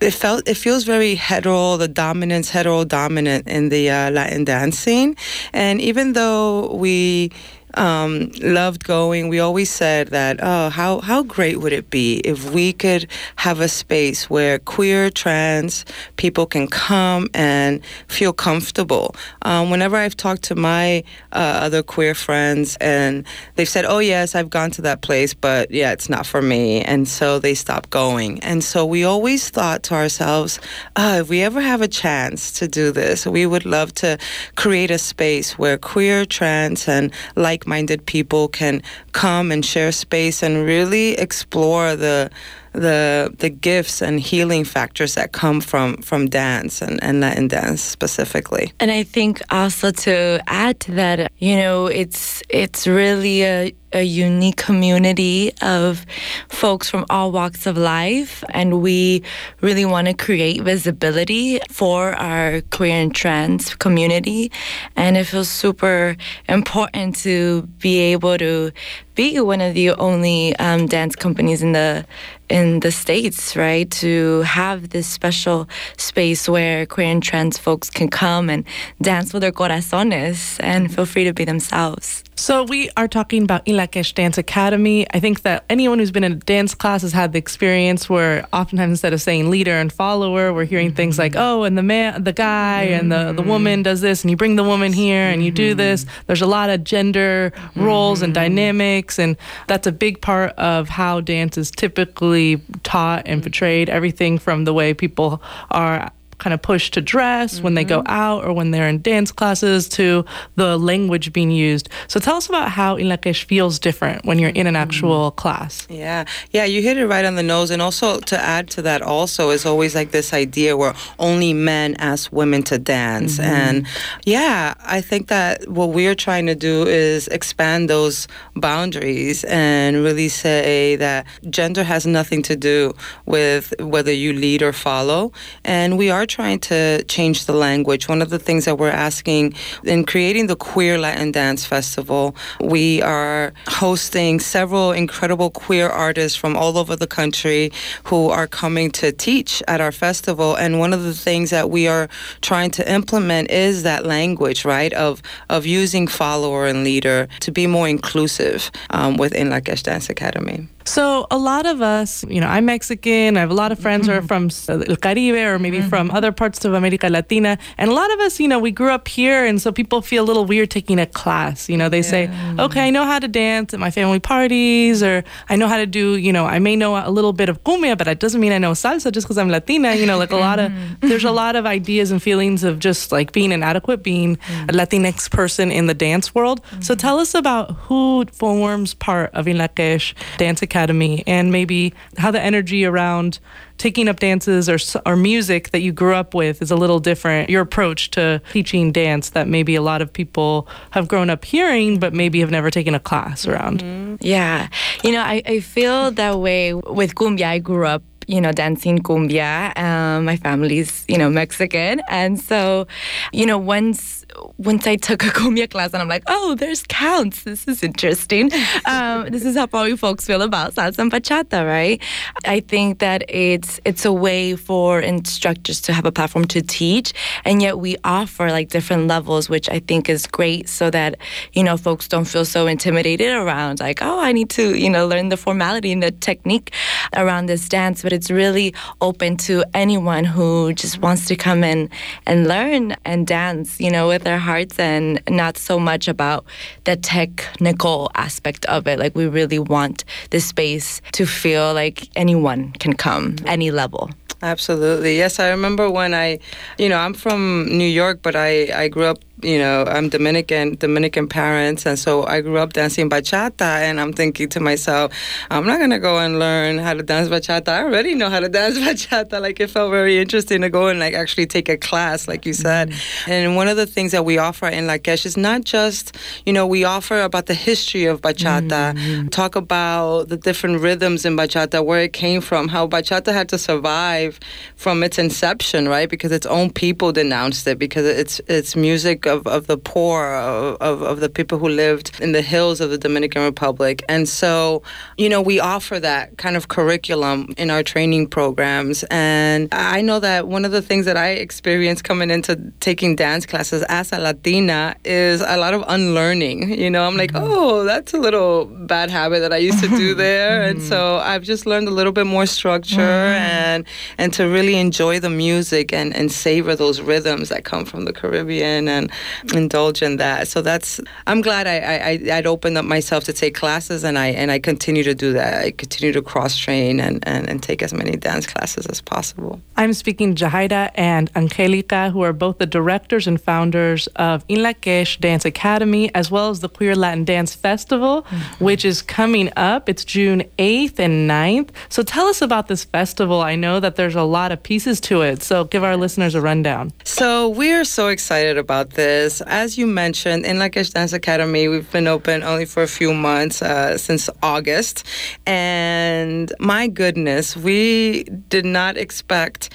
Speaker 16: it felt it feels very hetero the dominance hetero dominant in the uh, latin dance scene and even though we um, loved going. We always said that, oh, how, how great would it be if we could have a space where queer, trans people can come and feel comfortable. Um, whenever I've talked to my uh, other queer friends and they've said, oh, yes, I've gone to that place, but yeah, it's not for me. And so they stop going. And so we always thought to ourselves, oh, if we ever have a chance to do this, we would love to create a space where queer, trans, and like minded people can come and share space and really explore the the the gifts and healing factors that come from from dance and, and Latin dance specifically.
Speaker 17: And I think also to add to that, you know, it's it's really a, a unique community of folks from all walks of life, and we really want to create visibility for our queer and trans community. And it feels super important to be able to be one of the only um, dance companies in the in the states, right? To have this special space where queer and trans folks can come and dance with their corazones and feel free to be themselves.
Speaker 1: So we are talking about Inlakesh Dance Academy. I think that anyone who's been in a dance class has had the experience where oftentimes instead of saying leader and follower, we're hearing mm-hmm. things like, oh, and the man, the guy and the, the mm-hmm. woman does this, and you bring the woman here and you do mm-hmm. this. There's a lot of gender roles and dynamics, and that's a big part of how dance is typically taught and portrayed. Everything from the way people are kind of pushed to dress when they go out or when they're in dance classes to the language being used. So tell us about how Inlakesh feels different when you're in an actual class.
Speaker 16: Yeah, yeah, you hit it right on the nose. And also to add to that, also is always like this idea where only men ask women to dance.
Speaker 1: Mhm.
Speaker 16: And yeah, I think that what we're trying to do is expand those boundaries and really say that gender has nothing to do with whether you lead or follow. And we are trying to change the language. One of the things that we're asking in creating the Queer Latin Dance Festival, we are hosting several incredible queer artists from all over the country who are coming to teach at our festival. And one of the things that we are trying to implement is that language, right, of of using follower and leader to be more inclusive um, within Lakesh Dance Academy.
Speaker 1: So a lot of us, you know, I'm Mexican. I have a lot of friends who are mm-hmm. from uh, El Caribe or maybe mm-hmm. from other parts of America Latina, and a lot of us, you know, we grew up here, and so people feel a little weird taking a class. You know, they say, "Okay, I know how to dance at my family parties," or "I know how to do," you know, I may know a little bit of cumbia, but that doesn't mean I know salsa just because I'm Latina. You know, like a lot of mm-hmm. there's a lot of ideas and feelings of just like being inadequate, being a Latinx person in the dance world. So tell us about who forms part of Inlakesh Dance Academy and maybe how the energy around taking up dances or, or music that you grew up with is a little different. Your approach to teaching dance that maybe a lot of people have grown up hearing, but maybe have never taken a class around.
Speaker 17: Yeah. You know, I, I feel that way with cumbia. I grew up, you know, dancing cumbia. Um, my family's, you know, Mexican. And so, you know, once once I took a cumbia class and I'm like, oh, there's counts. This is interesting. Um, this is how probably folks feel about salsa and bachata, right? I think that it's it's a way for instructors to have a platform to teach, and yet we offer like different levels, which I think is great, so that you know folks don't feel so intimidated around like, oh, I need to you know learn the formality and the technique around this dance, but it's really open to anyone who just wants to come in and learn and dance, you know, with their hearts and not so much about the technical aspect of it. Like we really want this space to feel like anyone can come, any level.
Speaker 16: Absolutely. Yes, I remember when I, you know, I'm from New York, but I, I grew up, you know, I'm Dominican, Dominican parents, and so I grew up dancing bachata, and I'm thinking to myself, I'm not gonna go and learn how to dance bachata. I already know how to dance bachata. Like it felt very interesting to go and like actually take a class, like you said. Mm-hmm. And one of the things that we offer in Lakesh is not just, you know, we offer about the history of bachata, mm-hmm. talk about the different rhythms in bachata, where it came from, how bachata had to survive from its inception, right? Because its own people denounced it because it's it's music of, of the poor, of, of, of the people who lived in the hills of the Dominican Republic. And so, you know, we offer that kind of curriculum in our training programs. And I know that one of the things that I experienced coming into taking dance classes as a Latina is a lot of unlearning. You know, I'm like, mm-hmm. oh, that's a little bad habit that I used to do there. And mm-hmm. so I've just learned a little bit more structure mm-hmm. and and to really enjoy the music and, and savor those rhythms that come from the Caribbean and indulge in that. So that's I'm glad I, I I'd opened up myself to take classes and I and I continue to do that. I continue to cross train and, and, and take as many dance classes as possible.
Speaker 1: I'm speaking Jahaira and Angelica, who are both the directors and founders of In Lakesh Dance Academy, as well as the Queer Latin Dance Festival, mm-hmm. which is coming up. It's June 8th and 9th. So tell us about this festival. I know that there's a lot of pieces to it. So give our listeners a rundown.
Speaker 16: So we're so excited about this. As you mentioned, in Lakesh Dance Academy, we've been open only for a few months uh, since August, and my goodness, we did not expect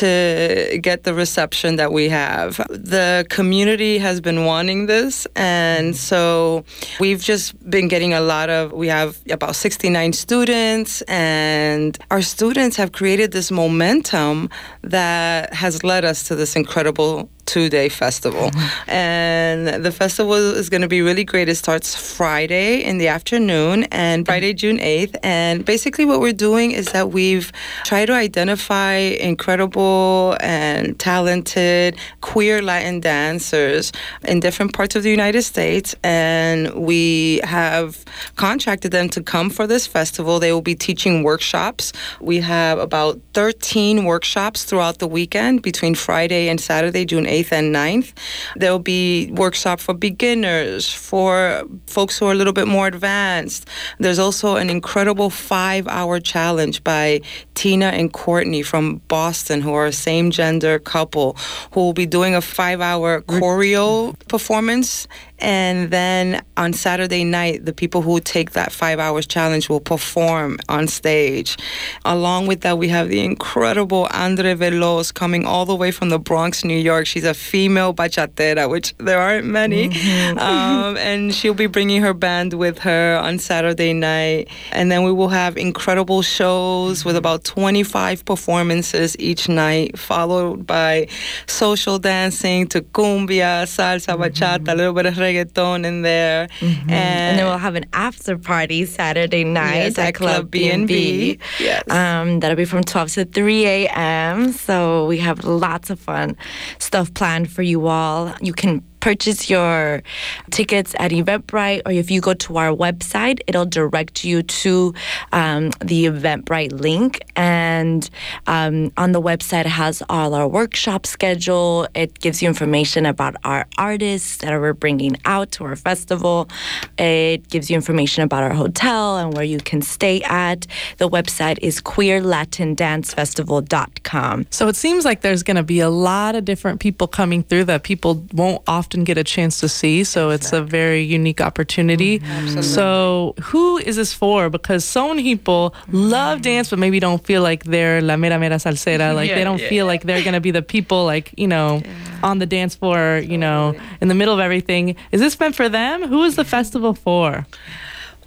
Speaker 16: to get the reception that we have. The community has been wanting this, and so we've just been getting a lot of. We have about 69 students, and our students have created this momentum that has led us to this incredible two day festival. Mm-hmm. And the festival is going to be really great. It starts Friday in the afternoon and mm-hmm. Friday, June 8th. And basically, what we're doing is that we've tried to identify incredible and talented queer Latin dancers in different parts of the United States. And we have contracted them to come for this festival. They will be teaching workshops. We have about 13 workshops throughout the weekend between Friday and Saturday, June 8th and 9th. There will be workshop for beginners, for folks who are a little bit more advanced. There's also an incredible five-hour challenge by Tina and Courtney from Boston, who are a same-gender couple, who will be doing a five-hour choreo performance. And then on Saturday night, the people who take that five hours challenge will perform on stage. Along with that, we have the incredible Andre Veloz coming all the way from the Bronx, New York. She's a female bachatera, which there aren't many. Um, and she'll be bringing her band with her on Saturday night. And then we will have incredible shows with about 25 performances each night, followed by social dancing to cumbia, salsa, bachata, a little bit of reggaeton reggaeton in there.
Speaker 17: And,
Speaker 16: And,
Speaker 17: then we'll have an after party Saturday night
Speaker 16: Yes,
Speaker 17: at
Speaker 16: at
Speaker 17: Club. B&B.
Speaker 16: Yes.
Speaker 17: Um, that'll be from 12 to 3 a.m. So we have lots of fun stuff planned for you all. You can purchase your tickets at Eventbrite, or if you go to our website, it'll direct you to um, the Eventbrite link. And um, on the website, it has all our workshop schedule. It gives you information about our artists that we're bringing out to our festival. It gives you information about our hotel and where you can stay at. The website is queerlatindancefestival.com.
Speaker 1: So it seems like there's going to be a lot of different people coming through that people won't often get a chance to see. So it's a very unique opportunity. Mm-hmm. So who is this for? Because so many people love mm-hmm. dance, but maybe don't feel like they're la mera mera salsera. Like
Speaker 15: Yeah,
Speaker 1: they don't
Speaker 15: yeah.
Speaker 1: feel like they're going to be the people like, you know, on the dance floor, you know, in the middle of everything. Is this meant for them? Who is the festival for?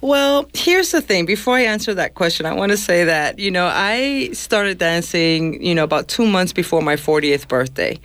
Speaker 16: Well, here's the thing. Before I answer that question, I want to say that, you know, I started dancing, you know, about two months before my 40th birthday.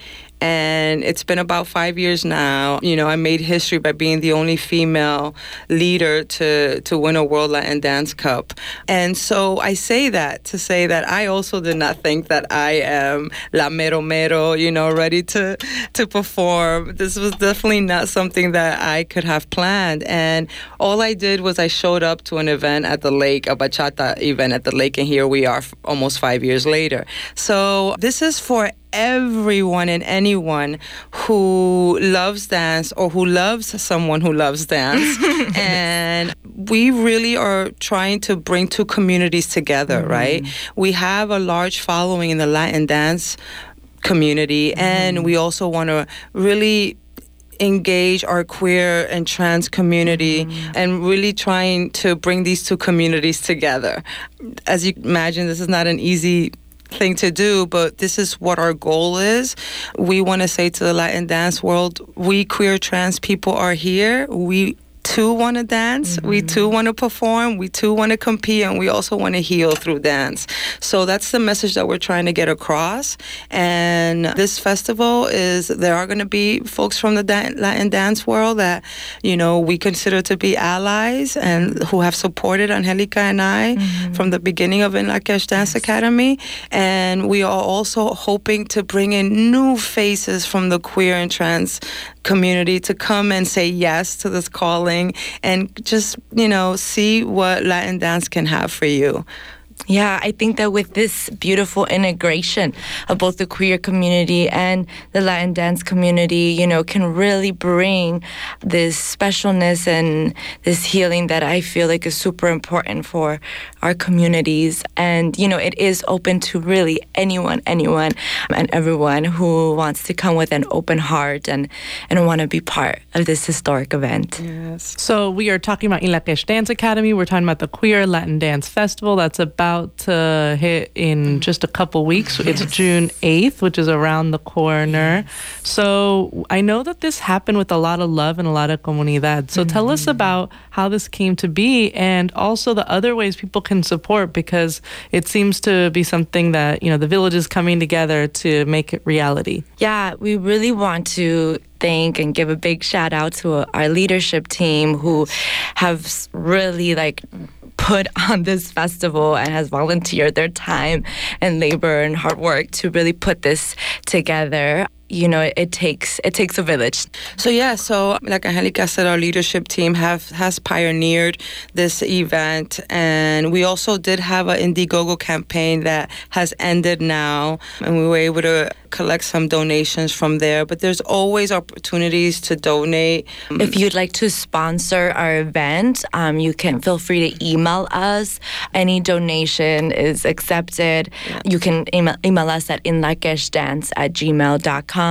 Speaker 16: And it's been about five years now. You know, I made history by being the only female leader to, to win a World Latin Dance Cup. And so I say that to say that I also did not think that I am la mero mero, you know, ready to, to perform. This was definitely not something that I could have planned. And all I did was I showed up to an event at the lake, a bachata event at the lake, and here we are almost five years later. So this is for everyone and anyone who loves dance or who loves someone who loves dance. and we really are trying to bring two communities together, mm-hmm. right? We have a large following in the Latin dance community, and mm-hmm. we also want to really engage our queer and trans community mm-hmm. and really trying to bring these two communities together. As you imagine, this is not an easy thing to do, but this is what our goal is. We want to say to the Latin dance world, we queer trans people are here. We too want to dance. We mm-hmm. too want to perform. We too want to compete, and we also want to heal through dance. So that's the message that we're trying to get across. And this festival is there are going to be folks from the da- Latin dance world that you know we consider to be allies and who have supported Angelica and I mm-hmm. from the beginning of In Lakesh Dance Academy. And we are also hoping to bring in new faces from the queer and trans community to come and say yes to this calling and just, you know, see what Latin dance can have for you.
Speaker 17: Yeah, I think that with this beautiful integration of both the queer community and the Latin dance community, you know, can really bring this specialness and this healing that I feel like is super important for our communities. And, you know, it is open to really anyone, anyone, and everyone who wants to come with an open heart and, and want to be part of this historic event.
Speaker 16: Yes.
Speaker 1: So we are talking about Inlakesh Dance Academy. We're talking about the Queer Latin Dance Festival that's about to hit in just a couple weeks. It's June 8th, which is around the corner. So I know that this happened with a lot of love and a lot of comunidad. So tell us mm-hmm. about how this came to be and also the other ways people can support because it seems to be something that, you know, the village is coming together to make it reality.
Speaker 17: Yeah, we really want to thank and give a big shout out to our leadership team who have really like put on this festival and has volunteered their time and labor and hard work to really put this together. You know, it, takes it takes a village.
Speaker 16: So yeah, so like Angelica said, our leadership team have has pioneered this event, and we also did have an Indiegogo campaign that has ended now, and we were able to collect some donations from there. But there's always opportunities to donate.
Speaker 17: If you'd like to sponsor our event, um, you can feel free to email us. Any donation is accepted. You can email, email us at inlakeshdance at gmail.com.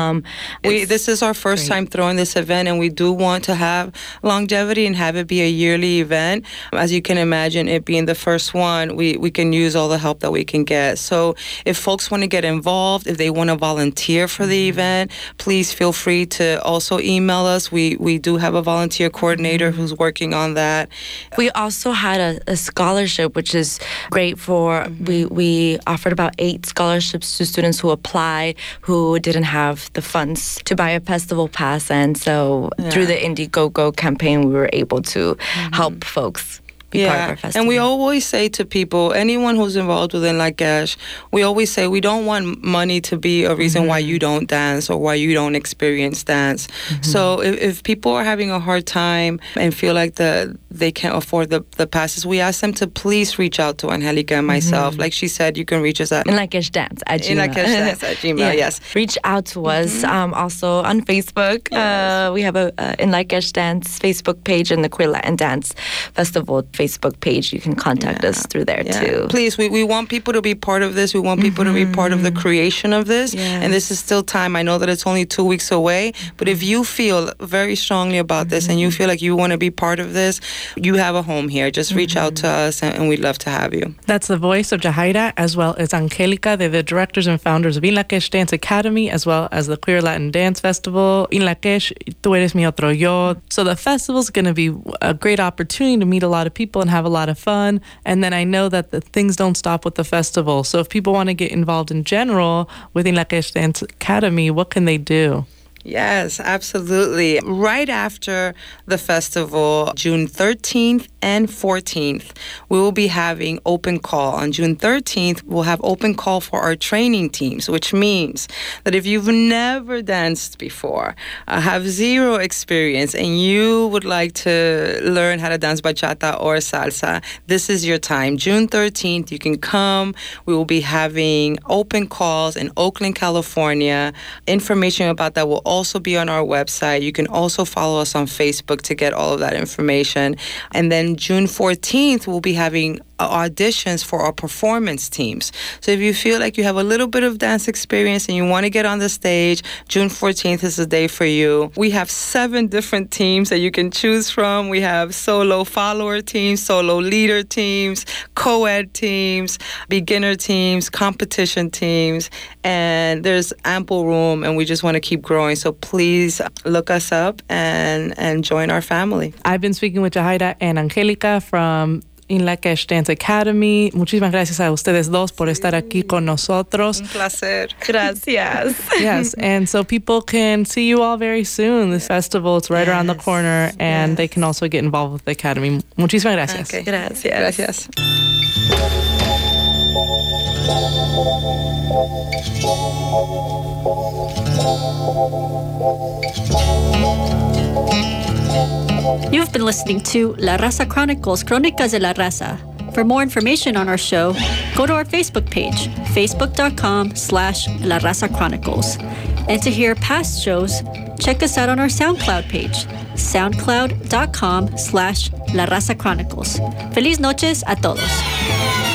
Speaker 16: We, this is our first time throwing this event, and we do want to have longevity and have it be a yearly event. As you can imagine, it being the first one, we, we can use all the help that we can get. So if folks want to get involved, if they want to volunteer for the mm-hmm. event, please feel free to also email us. We, we do have a volunteer coordinator mm-hmm. who's working on that.
Speaker 17: We also had a, a scholarship, which is great for we mm-hmm. we offered about eight scholarships to students who apply who didn't have the funds to buy a festival pass. And so through the Indiegogo campaign, we were able to mm-hmm. help folks be part of our festival.
Speaker 16: And we always say to people, anyone who's involved within Lakesh, we always say we don't want money to be a reason why you don't dance or why you don't experience dance. So if, if people are having a hard time and feel like the they can't afford the, the passes, we ask them to please reach out to Angelica and myself. Like she said, you can reach us at
Speaker 17: in Lakesh Dance at
Speaker 16: in
Speaker 17: Gmail.
Speaker 16: Lakesh Dance at Gmail,
Speaker 17: Yeah.
Speaker 16: yes.
Speaker 17: Reach out to us um, also on Facebook. Uh, we have a uh, in Lakesh Dance Facebook page and the Queer Latin Dance Festival Facebook page. You can contact us through there
Speaker 16: Yeah.
Speaker 17: too.
Speaker 16: Please, we, we want people to be part of this. We want people to be part of the mm-hmm. creation of this. And this is still time. I know that it's only two weeks away, but if you feel very strongly about this and you mm-hmm. feel like you want to be part of this, you have a home here. Just reach out to mm-hmm. us and, and we'd love to have you.
Speaker 1: That's the voice of Jahaira, as well as Angelica. They're the directors and founders of Inlakesh Dance Academy, as well as the Queer Latin Dance Festival. Inlakesh, Tu Eres Mi Otro Yo. So the festival's going to be a great opportunity to meet a lot of people and have a lot of fun. And then I know that the things don't stop with the festival. So if people want to get involved in general with Inlakesh Dance Academy, what can they do?
Speaker 16: Yes, absolutely. Right after the festival, June 13th and 14th, we will be having open call. On June 13th, we'll have open call for our training teams, which means that if you've never danced before, uh, have zero experience, and you would like to learn how to dance bachata or salsa, this is your time. June 13th, you can come. We will be having open calls in Oakland, California. Information about that will also be on our website. You can also follow us on Facebook to get all of that information. And then June 14th, we'll be having auditions for our performance teams. So if you feel like you have a little bit of dance experience and you want to get on the stage, June 14th is the day for you. We have seven different teams that you can choose from. We have solo follower teams, solo leader teams, co ed teams, beginner teams, competition teams, and there's ample room and we just want to keep growing. So please look us up and, and join our family.
Speaker 1: I've been speaking with Jahaira and Angelica from Inlakesh Dance Academy. Muchísimas gracias a ustedes dos por estar aquí con nosotros.
Speaker 16: Un placer.
Speaker 17: Gracias.
Speaker 1: yes, and so people can see you all very soon. This festival, is right around the corner, and they can also get involved with the Academy. Muchísimas gracias.
Speaker 16: Okay.
Speaker 17: Gracias.
Speaker 16: Gracias.
Speaker 13: You've been listening to La Raza Chronicles, Crónicas de la Raza. For more information on our show, go to our Facebook page, facebook.com slash La Raza Chronicles. And to hear past shows, check us out on our SoundCloud page, soundcloud.com slash La Raza Chronicles. Feliz noches a todos.